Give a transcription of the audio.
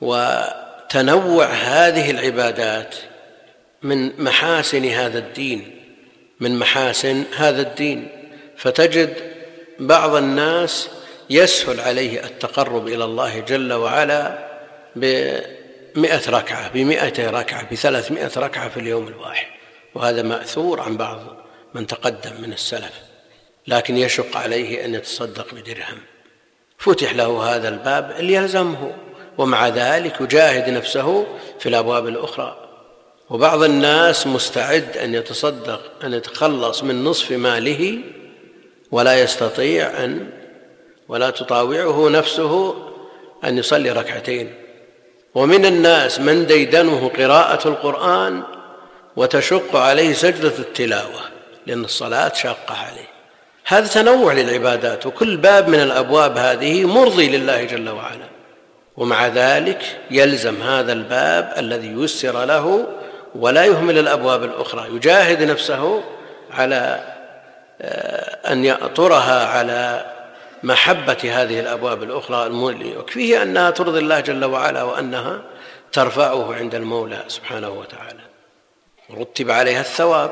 وتنوع هذه العبادات من محاسن هذا الدين من محاسن هذا الدين. فتجد بعض الناس يسهل عليه التقرب إلى الله جل وعلا بمئة ركعة بمئة ركعة بثلاثمائة ركعة في اليوم الواحد. وهذا مأثور عن بعض من تقدم من السلف. لكن يشق عليه أن يتصدق بدرهم. فتح له هذا الباب ليلزمه. ومع ذلك يجاهد نفسه في الأبواب الأخرى. وبعض الناس مستعد أن يتصدق أن يتخلص من نصف ماله ولا يستطيع أن ولا تطاوعه نفسه أن يصلي ركعتين. ومن الناس من ديدنه قراءة القرآن وتشق عليه سجدة التلاوة لأن الصلاة شاقة عليه. هذا تنوع للعبادات وكل باب من الأبواب هذه مرضي لله جل وعلا. ومع ذلك يلزم هذا الباب الذي يسر له ولا يهمل الأبواب الأخرى. يجاهد نفسه على آه، أن يأطرها على محبة هذه الأبواب الأخرى يكفيه أنها ترضي الله جل وعلا وأنها ترفعه عند المولى سبحانه وتعالى. رتب عليها الثواب.